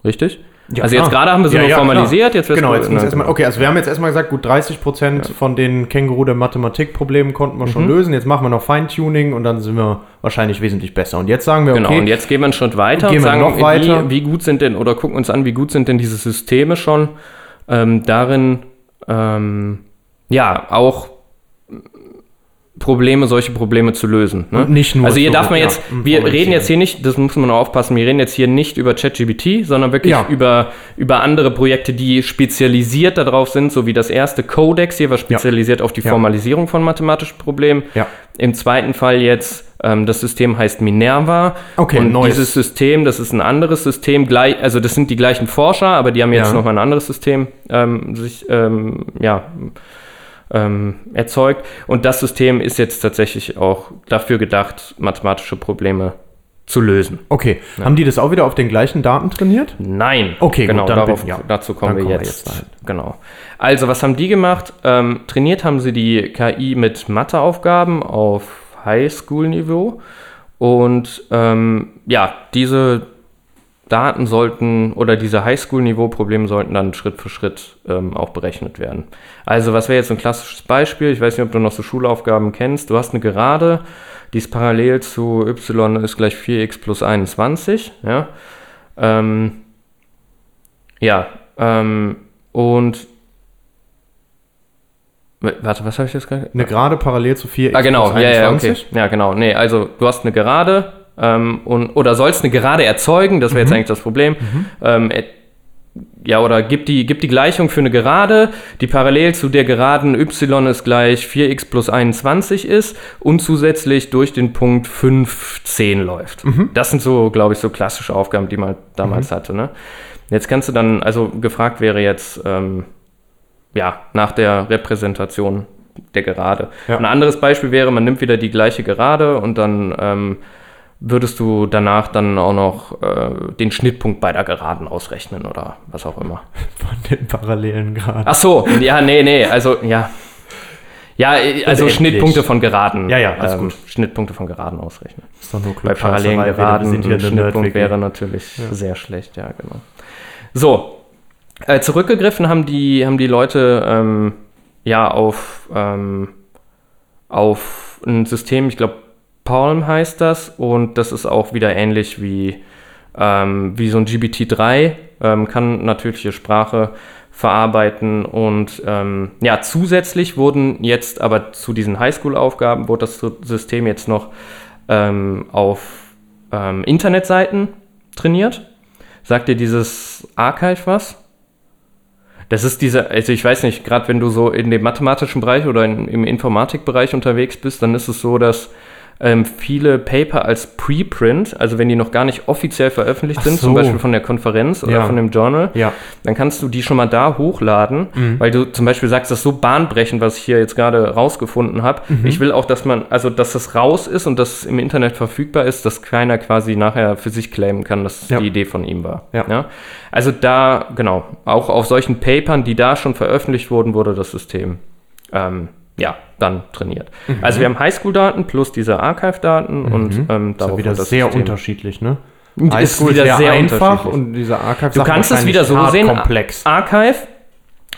Richtig? Ja, also klar. jetzt gerade haben wir sie Ja, nur ja, formalisiert, jetzt Genau, jetzt Na, erstmal, genau. okay, also wir haben jetzt erstmal gesagt, gut 30 Prozent von den Känguru der Mathematikproblemen konnten wir schon Mhm. lösen. Jetzt machen wir noch Feintuning und dann sind wir wahrscheinlich wesentlich besser. Und jetzt sagen wir, Genau, okay, und jetzt gehen wir einen Schritt weiter und sagen, noch weiter. Wie, wie gut sind denn, oder gucken uns an, wie gut sind denn diese Systeme schon ähm, darin, ähm, ja, auch Probleme, solche Probleme zu lösen. Ne? Und nicht nur also hier so, darf man ja, jetzt, um wir reden jetzt hier nicht, das muss man auch aufpassen, wir reden jetzt hier nicht über ChatGPT, sondern wirklich Ja. über, über andere Projekte, die spezialisiert darauf sind, so wie das erste Codex hier war spezialisiert auf die Ja. Formalisierung von mathematischen Problemen. Ja. Im zweiten Fall jetzt, ähm, das System heißt Minerva. Okay, und neues. dieses System, das ist ein anderes System, gleich, also das sind die gleichen Forscher, aber die haben jetzt Ja. nochmal ein anderes System ähm, sich, ähm, ja, ähm, erzeugt. Und das System ist jetzt tatsächlich auch dafür gedacht, mathematische Probleme zu lösen. okay. Haben die das auch wieder auf den gleichen Daten trainiert? Nein. Okay, gut, genau, dann darauf, bin- ja. dazu kommen Dann wir kommen wir jetzt. jetzt dahin. genau. Also, was haben die gemacht? Ähm, trainiert haben sie die KI mit Matheaufgaben auf Highschool-Niveau. Und ähm, ja, diese Daten sollten oder diese Highschool-Niveau-Probleme sollten dann Schritt für Schritt ähm, auch berechnet werden. Also, was wäre jetzt ein klassisches Beispiel? Ich weiß nicht, ob du noch so Schulaufgaben kennst. Du hast eine Gerade, die ist parallel zu y ist gleich 4x plus 21. Ja, ähm, ja ähm, und Warte, was habe ich jetzt gerade? Eine Gerade parallel zu 4x Ah, genau, plus ja, ja, okay. 21. Ja, genau. Nee, also du hast eine Gerade ähm, und, oder sollst eine Gerade erzeugen, das wäre Mhm. jetzt eigentlich das Problem. Ähm, et- ja, oder gib die, gib die Gleichung für eine Gerade, die parallel zu der Geraden y ist gleich 4x plus 21 ist und zusätzlich durch den Punkt 5, 10 läuft. Mhm. Das sind so, glaube ich, so klassische Aufgaben, die man damals hatte. Ne? Jetzt kannst du dann, also gefragt wäre jetzt, ähm, ja, nach der Repräsentation der Gerade. Ja. Ein anderes Beispiel wäre, man nimmt wieder die gleiche Gerade und dann ähm, würdest du danach dann auch noch äh, den Schnittpunkt bei der Geraden ausrechnen oder was auch immer. Von den parallelen Graden. Ach so, ja, nee, nee, also ja. Ja, äh, also endlich. Schnittpunkte von Geraden. Ja, ja, alles gut. Schnittpunkte von Geraden ausrechnen. ist doch nur Bei parallelen Geraden sind hier Schnittpunkt wäre natürlich sehr schlecht, ja, genau. So, äh, zurückgegriffen haben die, haben die Leute ähm, ja auf, ähm, auf ein System, ich glaube Palm heißt das, und das ist auch wieder ähnlich wie, ähm, wie so ein GPT-3, ähm, kann natürliche Sprache verarbeiten und ähm, ja, zusätzlich wurden jetzt aber zu diesen Highschool-Aufgaben wurde das System jetzt noch ähm, auf ähm, Internetseiten trainiert. Sagt dir dieses Archive was? Das ist dieser, also ich weiß nicht, gerade wenn du so in dem mathematischen Bereich oder in, im Informatikbereich unterwegs bist, dann ist es so, dass ähm, viele Paper als Preprint, also wenn die noch gar nicht offiziell veröffentlicht Ach sind, zum so. Beispiel von der Konferenz oder Ja. von dem Journal, Ja. dann kannst du die schon mal da hochladen, weil du zum Beispiel sagst, das ist so bahnbrechend, was ich hier jetzt gerade rausgefunden habe. Ich will auch, dass man, also dass das raus ist und dass es im Internet verfügbar ist, dass keiner quasi nachher für sich claimen kann, dass Ja. die Idee von ihm war. Ja. Also da, genau, auch auf solchen Papern, die da schon veröffentlicht wurden, wurde das System ähm, ja, dann trainiert. Mhm. Also wir haben Highschool-Daten plus diese Archive-Daten und ähm, Ist darauf wieder wird das sehr System- unterschiedlich, ne? Ist Highschool wieder sehr einfach unterschiedlich. und dieser Archive Du kannst es wieder so sehen. komplex. Archive,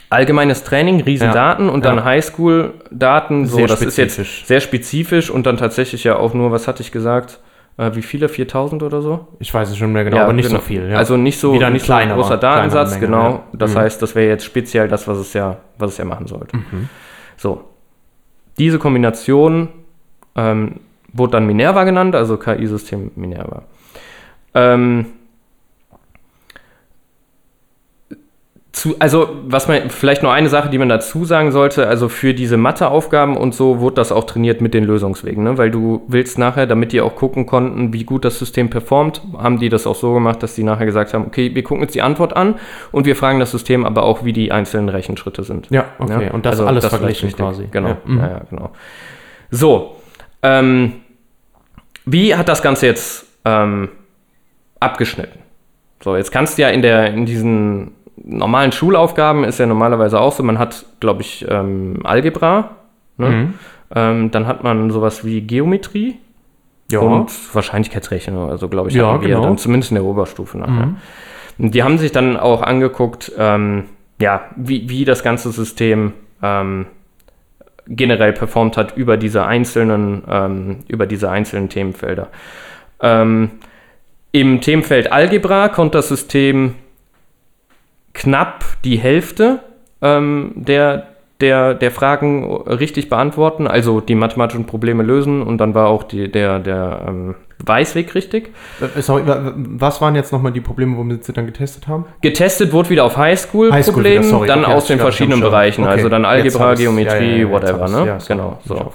allgemeines Training, Riesendaten Ja, und dann ja. Highschool-Daten. So, Sehr das ist spezifisch. jetzt sehr spezifisch und dann tatsächlich ja auch nur, was hatte ich gesagt? Äh, wie viele? 4000 oder so? Ich weiß es schon mehr genau, Ja, aber nicht genau. so viel. Ja. Also nicht so, Wieder ein nicht so ein großer Datensatz, Menge, genau. Das Mhm. heißt, das wäre jetzt speziell das, was es ja, was es ja machen sollte. Mhm. So. Diese Kombination ähm, wurde dann Minerva genannt, also KI-System Minerva. Ähm, zu, also, was man, vielleicht noch eine Sache, die man dazu sagen sollte, also für diese Matheaufgaben und so wurde das auch trainiert mit den Lösungswegen, ne? weil du willst nachher, damit die auch gucken konnten, wie gut das System performt, haben die das auch so gemacht, dass die nachher gesagt haben, okay, wir gucken jetzt die Antwort an und wir fragen das System aber auch, wie die einzelnen Rechenschritte sind. ja, okay. Ja, Und das also alles das verglichen quasi. Genau, Ja. ja. Mhm. Ja, genau. So, ähm, wie hat das Ganze jetzt ähm, abgeschnitten? So, jetzt kannst du ja in, der, in diesen normalen Schulaufgaben ist ja normalerweise auch so, man hat, glaube ich, ähm, Algebra, ne? Mhm. ähm, dann hat man sowas wie Geometrie Ja. und Wahrscheinlichkeitsrechnung, also glaube ich, Ja, genau. dann zumindest in der Oberstufe nachher. Mhm. Und die haben sich dann auch angeguckt, ähm, ja, wie, wie das ganze System ähm, generell performt hat über diese einzelnen, ähm, über diese einzelnen Themenfelder. Ähm, Im Themenfeld Algebra konnte das System knapp die Hälfte ähm, der, der, der Fragen richtig beantworten, also die mathematischen Probleme lösen und dann war auch die, der, der ähm, Weißweg richtig. Äh, Sorry, wa- was waren jetzt nochmal die Probleme, womit sie dann getestet haben? Getestet wurde wieder auf Highschool Highschool-Problemen, sorry, dann okay, aus den verschiedenen. Bereichen, Okay, also dann Algebra. Geometrie, Ja, ja, whatever, ne? Ja, sorry, genau. So.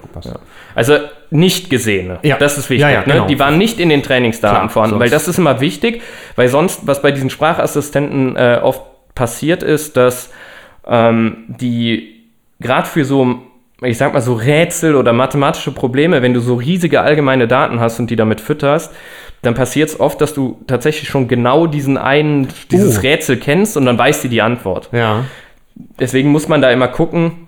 Also nicht gesehene. Ja. Das ist wichtig. Ja, genau. ne? Die waren nicht in den Trainingsdaten Klar, vorhanden, weil das ist immer wichtig, weil sonst, was bei diesen Sprachassistenten äh, oft passiert ist, dass ähm, die gerade für so, ich sag mal so Rätsel oder mathematische Probleme, wenn du so riesige allgemeine Daten hast und die damit fütterst, dann passiert es oft, dass du tatsächlich schon genau diesen einen, dieses Uh. Rätsel kennst und dann weißt du die Antwort Ja. deswegen muss man da immer gucken,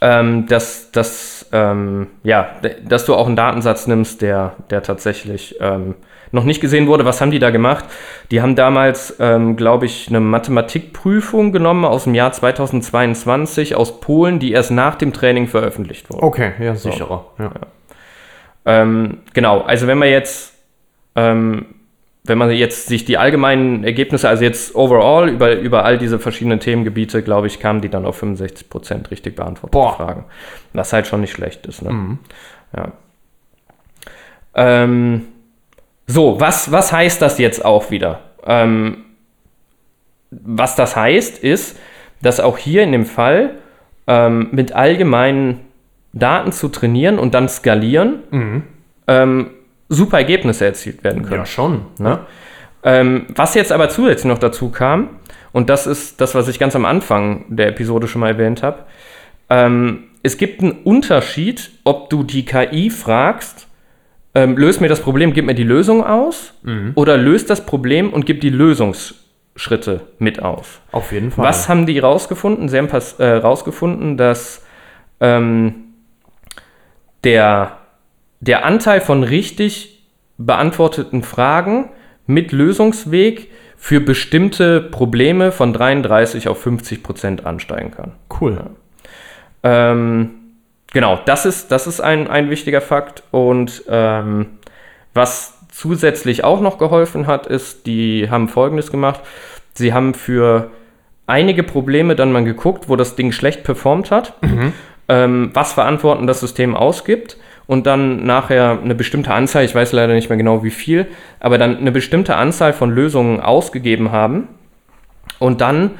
ähm, dass, dass, ähm, ja, dass du auch einen Datensatz nimmst, der, der tatsächlich ähm, noch nicht gesehen wurde. Was haben die da gemacht? Die haben damals, ähm, glaube ich, eine Mathematikprüfung genommen aus dem Jahr 2022 aus Polen, die erst nach dem Training veröffentlicht wurde. Okay, ja, sicherer. Ja. Ähm, genau, also wenn wir jetzt ähm, wenn man jetzt sich die allgemeinen Ergebnisse, also jetzt overall über, über all diese verschiedenen Themengebiete, glaube ich, kamen die dann auf 65 Prozent richtig beantwortete Boah. Fragen. Was halt schon nicht schlecht ist. Ne? Ja. Ähm, so, was, was heißt das jetzt auch wieder? Ähm, was das heißt, ist, dass auch hier in dem Fall ähm, mit allgemeinen Daten zu trainieren und dann skalieren ähm, super Ergebnisse erzielt werden können. Ja, schon. Ne? Ähm, was jetzt aber zusätzlich noch dazu kam, und das ist das, was ich ganz am Anfang der Episode schon mal erwähnt habe, ähm, es gibt einen Unterschied, ob du die KI fragst, ähm, löst mir das Problem, gib mir die Lösung aus, oder löst das Problem und gib die Lösungsschritte mit aus. Auf jeden Fall. Was haben die rausgefunden? Sie haben pass- äh, rausgefunden, dass ähm, der, der Anteil von richtig beantworteten Fragen mit Lösungsweg für bestimmte Probleme von 33 auf 50 Prozent ansteigen kann. Cool. Ähm, genau, das ist, das ist ein, ein wichtiger Fakt. Und ähm, was zusätzlich auch noch geholfen hat, ist, die haben Folgendes gemacht. Sie haben für einige Probleme dann mal geguckt, wo das Ding schlecht performt hat, ähm, was für Antworten das System ausgibt und dann nachher eine bestimmte Anzahl, ich weiß leider nicht mehr genau wie viel, aber dann eine bestimmte Anzahl von Lösungen ausgegeben haben und dann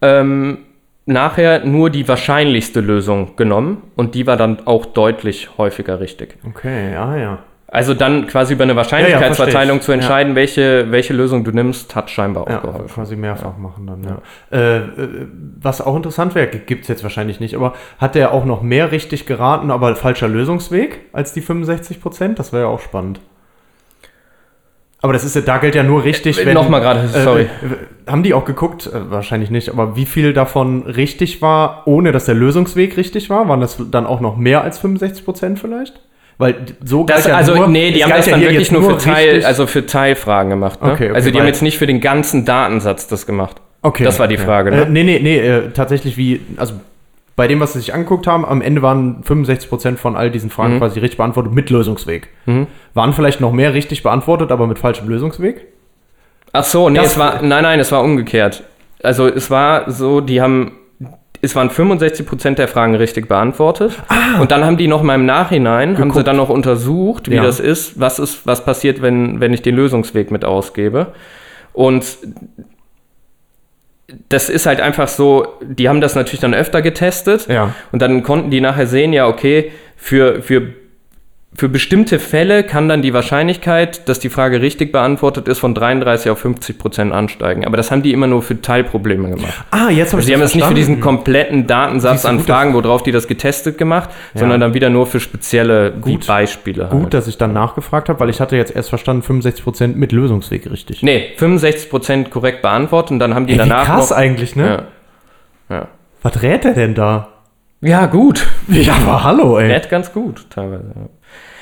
ähm, nachher nur die wahrscheinlichste Lösung genommen und die war dann auch deutlich häufiger richtig. Okay, ja, ja. Also dann quasi über eine Ja, Wahrscheinlichkeitsverteilung ja, zu entscheiden, welche, welche Lösung du nimmst, hat scheinbar auch Ja, geholfen. quasi mehrfach machen dann, ja. Äh, äh, was auch interessant wäre, gibt es jetzt wahrscheinlich nicht, aber hat der auch noch mehr richtig geraten, aber falscher Lösungsweg als die 65 Prozent? Das wäre ja auch spannend. Aber das ist ja, da gilt ja nur richtig, Äh, wenn... noch mal gerade, sorry. Äh, haben die auch geguckt? Äh, wahrscheinlich nicht, aber wie viel davon richtig war, ohne dass der Lösungsweg richtig war? Waren das dann auch noch mehr als 65 Prozent vielleicht? Weil so galt Das, ja also, nur, nee, die haben das ja dann wirklich nur für, Teil, also für Teilfragen gemacht. Ne? Okay, okay, also die haben jetzt nicht für den ganzen Datensatz das gemacht. Okay. Das war die. Frage, ne? Äh, nee, nee, nee, äh, tatsächlich wie, also bei dem, was sie sich angeguckt haben, am Ende waren 65% von all diesen Fragen Mhm. quasi richtig beantwortet mit Lösungsweg. Waren vielleicht noch mehr richtig beantwortet, aber mit falschem Lösungsweg? Ach so, nee, Das- es war, nein, nein, es war umgekehrt. Also es war so, die haben, es waren 65% der Fragen richtig beantwortet. Und dann haben die noch mal im Nachhinein, haben sie Ah. Geguckt. dann noch untersucht, wie Ja. das ist, was ist, was passiert, wenn, wenn ich den Lösungsweg mit ausgebe. Und das ist halt einfach so, die haben das natürlich dann öfter getestet. Ja. Und dann konnten die nachher sehen, ja, okay, für, für, für bestimmte Fälle kann dann die Wahrscheinlichkeit, dass die Frage richtig beantwortet ist, von 33 auf 50 Prozent ansteigen. Aber das haben die immer nur für Teilprobleme gemacht. Ah, jetzt habe Also die haben das nicht für diesen kompletten Datensatz an Fragen, worauf die das getestet gemacht, sondern dann wieder nur für spezielle Gut. Beispiele. Gut, halt. dass ich dann nachgefragt habe, weil ich hatte jetzt erst verstanden, 65% mit Lösungsweg richtig. Nee, 65 Prozent korrekt beantwortet und dann haben die Ey, wie danach krass noch... eigentlich, ne? Ja. Ja. Was rät er denn da? ja, gut. Ja, aber hallo, ey. Nett ganz gut, teilweise. Ja.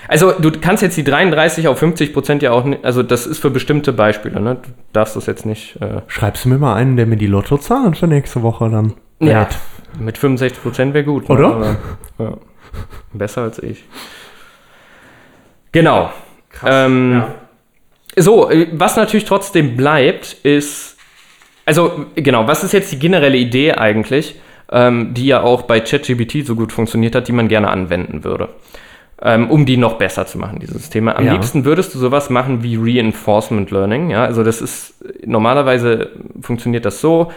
Also, du kannst jetzt die 33 auf 50 Prozent ja auch nicht, also das ist für bestimmte Beispiele, ne? Du darfst das jetzt nicht, äh, Schreibst du mir mal einen, der mir die Lottozahlen für nächste Woche dann ja, rät? mit 65 Prozent wäre gut. Oder? Aber, ja. Besser als ich. Genau. Ähm, So, äh, was natürlich trotzdem bleibt, ist, also genau, was ist jetzt die generelle Idee eigentlich, ähm, die ja auch bei ChatGPT so gut funktioniert hat, die man gerne anwenden würde, ähm, um die noch besser zu machen, dieses Thema. Am Ja. liebsten würdest du sowas machen wie Reinforcement Learning, ja, also das ist, normalerweise funktioniert das so,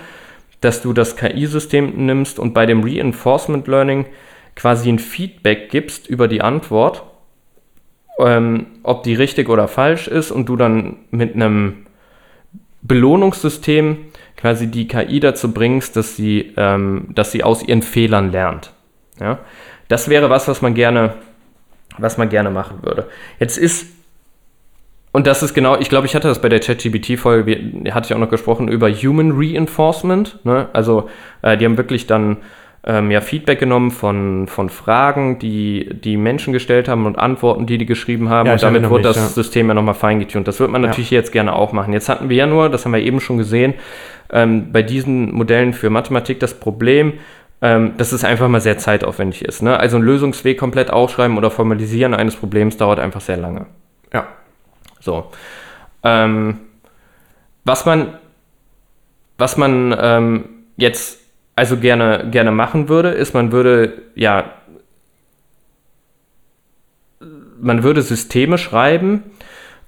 dass du das KI-System nimmst und bei dem Reinforcement Learning quasi ein Feedback gibst über die Antwort ähm, ob die richtig oder falsch ist und du dann mit einem Belohnungssystem quasi die KI dazu bringst, dass sie, ähm, dass sie aus ihren Fehlern lernt. Ja? Das wäre was, was man gerne, was man gerne machen würde. Jetzt ist und das ist genau, ich glaube, ich hatte das bei der ChatGPT-Folge, wir- hatte ich auch noch gesprochen über Human Reinforcement. Ne? Also, äh, die haben wirklich dann ähm, ja, Feedback genommen von, von Fragen, die die Menschen gestellt haben und Antworten, die die geschrieben haben. Ja, und damit wurde das ja. System ja nochmal feingetunt. Das wird man natürlich jetzt gerne auch machen. Jetzt hatten wir ja nur, das haben wir eben schon gesehen, ähm, bei diesen Modellen für Mathematik das Problem, ähm, dass es einfach mal sehr zeitaufwendig ist. Ne? Also ein Lösungsweg komplett aufschreiben oder formalisieren eines Problems dauert einfach sehr lange. Ja. So. Ähm, was man, was man ähm, jetzt also gerne, gerne machen würde, ist, man würde, ja, man würde Systeme schreiben,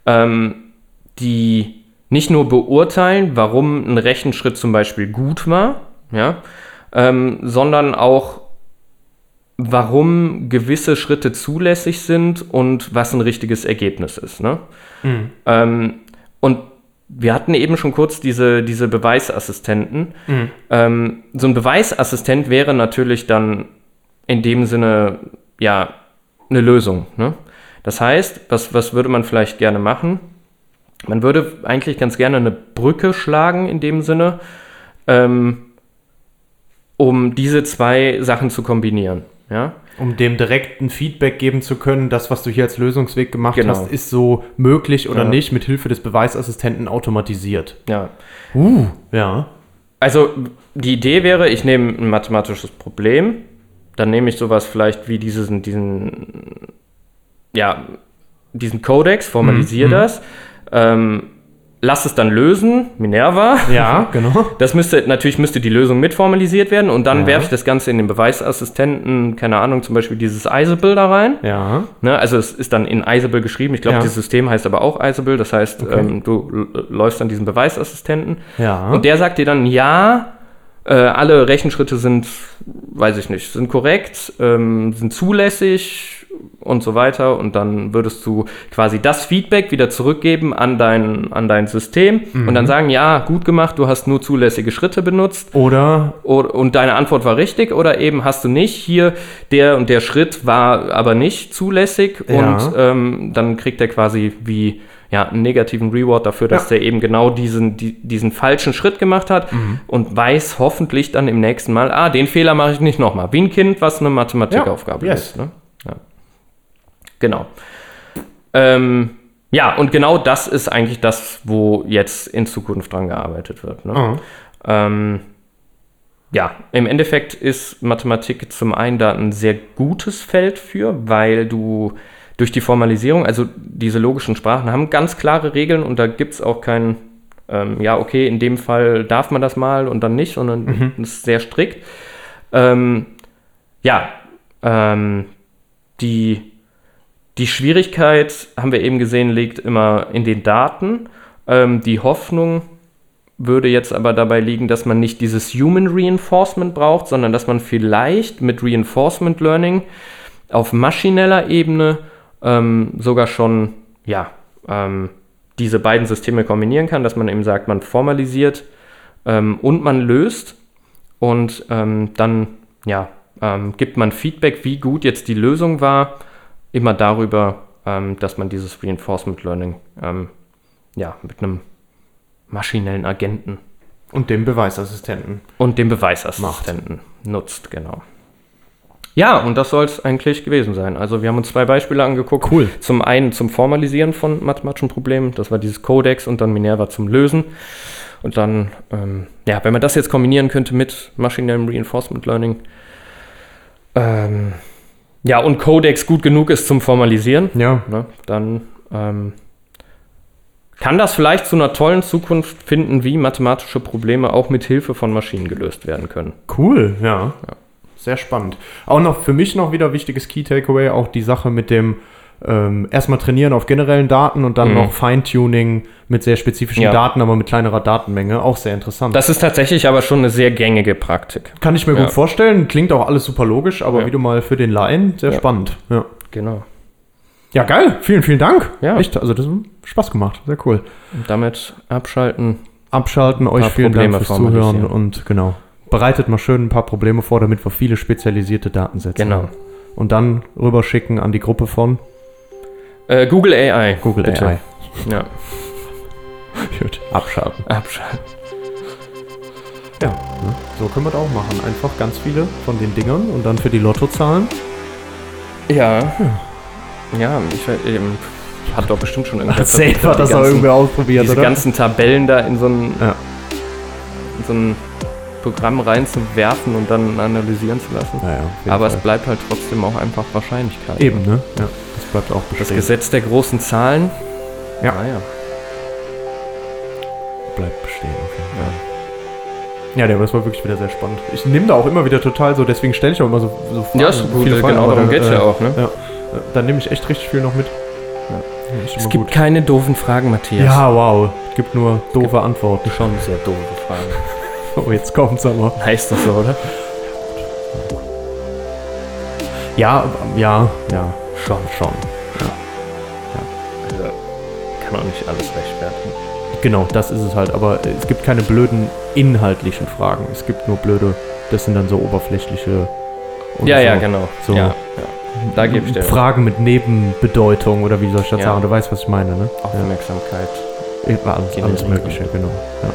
ähm, die nicht nur beurteilen, warum ein Rechenschritt zum Beispiel gut war, ja, ähm, sondern auch, warum gewisse Schritte zulässig sind und was ein richtiges Ergebnis ist. Ne? Ähm, und wir hatten eben schon kurz diese, diese Beweisassistenten. Ähm, so ein Beweisassistent wäre natürlich dann in dem Sinne, ja, eine Lösung. Ne? Das heißt, was, was würde man vielleicht gerne machen? Man würde eigentlich ganz gerne eine Brücke schlagen in dem Sinne, ähm, um diese zwei Sachen zu kombinieren. Ja? Um dem direkt ein Feedback geben zu können, das, was du hier als Lösungsweg gemacht Genau. hast, ist so möglich oder Ja. nicht, mit Hilfe des Beweisassistenten automatisiert. ja. Uh, ja. Also die Idee wäre, ich nehme ein mathematisches Problem, dann nehme ich sowas vielleicht wie diesen, diesen, ja, diesen Codex, formalisiere das, ähm, lass es dann lösen, Minerva. Ja, genau. Das müsste, natürlich müsste die Lösung mitformalisiert werden und dann Ja. werfe ich das Ganze in den Beweisassistenten, keine Ahnung, zum Beispiel dieses Isable da rein. Ja. Ne, also es ist dann in Isable geschrieben. Ich glaube, Ja. dieses System heißt aber auch Isable. Das heißt, ähm, du läufst an diesen Beweisassistenten Ja. und der sagt dir dann, ja, äh, alle Rechenschritte sind, weiß ich nicht, sind korrekt, ähm, sind zulässig und so weiter. Und dann würdest du quasi das Feedback wieder zurückgeben an dein, an dein System und Mhm. dann sagen, ja, gut gemacht, du hast nur zulässige Schritte benutzt. Oder Und deine Antwort war richtig oder eben hast du nicht. Hier, der und der Schritt war aber nicht zulässig Ja. und ähm, dann kriegt er quasi wie ja, einen negativen Reward dafür, dass der eben genau diesen, die, diesen falschen Schritt gemacht hat Mhm. und weiß hoffentlich dann im nächsten Mal, ah, den Fehler mache ich nicht nochmal. Wie ein Kind, was eine Mathematikaufgabe Ja, ist. Ne? Genau. Ähm, ja, und genau das ist eigentlich das, wo jetzt in Zukunft dran gearbeitet wird. Ne? Mhm. Ähm, ja, im Endeffekt ist Mathematik zum einen da ein sehr gutes Feld für, weil du durch die Formalisierung, also diese logischen Sprachen haben ganz klare Regeln und da gibt es auch kein, ähm, ja, okay, in dem Fall darf man das mal und dann nicht, sondern es ist sehr strikt. Ähm, ja, ähm, die, die Schwierigkeit, haben wir eben gesehen, liegt immer in den Daten. Ähm, die Hoffnung würde jetzt aber dabei liegen, dass man nicht dieses Human Reinforcement braucht, sondern dass man vielleicht mit Reinforcement Learning auf maschineller Ebene ähm, sogar schon ja, ähm, diese beiden Systeme kombinieren kann, dass man eben sagt, man formalisiert ähm, und man löst und ähm, dann ja, ähm, gibt man Feedback, wie gut jetzt die Lösung war, immer darüber, ähm, dass man dieses Reinforcement Learning ähm, ja, mit einem maschinellen Agenten und dem Beweisassistenten. und dem Beweisassistenten nutzt, genau. Ja, und das soll es eigentlich gewesen sein. Also wir haben uns zwei Beispiele angeguckt. Cool. Zum einen zum Formalisieren von mathematischen Problemen, das war dieses Codex und dann Minerva zum Lösen. Und dann, ähm, ja, wenn man das jetzt kombinieren könnte mit maschinellem Reinforcement Learning, ähm, ja, und Codex gut genug ist zum Formalisieren, Ja. ne, dann ähm, kann das vielleicht zu einer tollen Zukunft finden, wie mathematische Probleme auch mit Hilfe von Maschinen gelöst werden können. Cool, ja. Sehr spannend. Auch noch für mich noch wieder wichtiges Key Takeaway, auch die Sache mit dem ähm, erstmal trainieren auf generellen Daten und dann Mhm. noch Feintuning mit sehr spezifischen Ja. Daten, aber mit kleinerer Datenmenge. Auch sehr interessant. Das ist tatsächlich aber schon eine sehr gängige Praktik. kann ich mir Ja. gut vorstellen. Klingt auch alles super logisch, aber Ja. wieder mal für den Laien sehr spannend. Ja. Genau. ja, geil. Vielen, vielen Dank. Ja. Echt, also das hat Spaß gemacht. Sehr cool. Und damit abschalten. Abschalten, euch vielen Probleme Dank fürs Zuhören und genau. Bereitet mal schön ein paar Probleme vor, damit wir viele spezialisierte Datensätze Genau. haben. Und dann rüberschicken an die Gruppe von Äh, Google AI. Google bitte. AI. Ja, Gut, abschalten. abschalten. Ja, ne? so können wir das auch machen. Einfach ganz viele von den Dingern und dann für die Lottozahlen. Ja. Ja, ich ähm, hat doch bestimmt schon irgendwer Safe hat das die auch irgendwer ausprobiert, Diese oder? ganzen Tabellen da in so ein, Ja. in so ein Programm reinzuwerfen und dann analysieren zu lassen. Jeden Aber es Fall. bleibt halt trotzdem auch einfach Wahrscheinlichkeit. Eben, ne? Ja, das bleibt auch Das bestehen. Gesetz der großen Zahlen. Ja. Naja. bleibt bestehen. Jeden Fall. Ja, der, das war wirklich wieder sehr spannend. Ich nehme da auch immer wieder total so, deswegen stelle ich auch immer so, so Fragen. Ja, ist gut, viele Fragen, genau darum geht es ja auch, ne? Ja, äh, dann nehme ich echt richtig viel noch mit. Ja, Es gibt gut. keine doofen Fragen, Matthias. Ja, wow. Es gibt nur doofe Antworten. Schon sehr doofe Fragen. Oh, jetzt kommt's aber. Heißt das so, oder? Ja, ja, ja. Schon, schon. Also, kann auch nicht alles rechtfertigen. Genau, das ist es halt. Aber es gibt keine blöden inhaltlichen Fragen. Es gibt nur blöde, das sind dann so oberflächliche. Ja, so. ja, genau. So. Ja, ja. Da gebe ich dir Fragen mit Nebenbedeutung oder wie soll ich das Ja. sagen? Du weißt, was ich meine, ne? Aufmerksamkeit. Ja. Alles, alles. Mögliche, genau. Ja.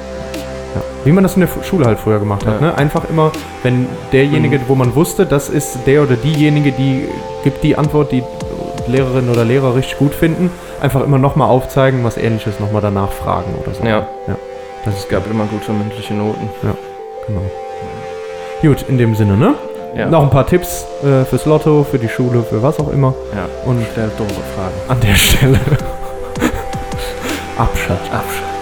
Ja. Wie man das in der Schule halt früher gemacht hat, Ja. ne? Einfach immer, wenn derjenige, wo man wusste, das ist der oder diejenige, die gibt die Antwort, die Lehrerin oder Lehrer richtig gut finden, einfach immer nochmal aufzeigen, was ähnliches nochmal danach fragen oder so. Ja. ja. Das Es gab immer gute mündliche Noten. Genau. Gut, in dem Sinne, ne? Ja. Noch ein paar Tipps äh, fürs Lotto, für die Schule, für was auch immer. Ja. Und Stell doofe Fragen. an der Stelle Abschalt. Abschalten.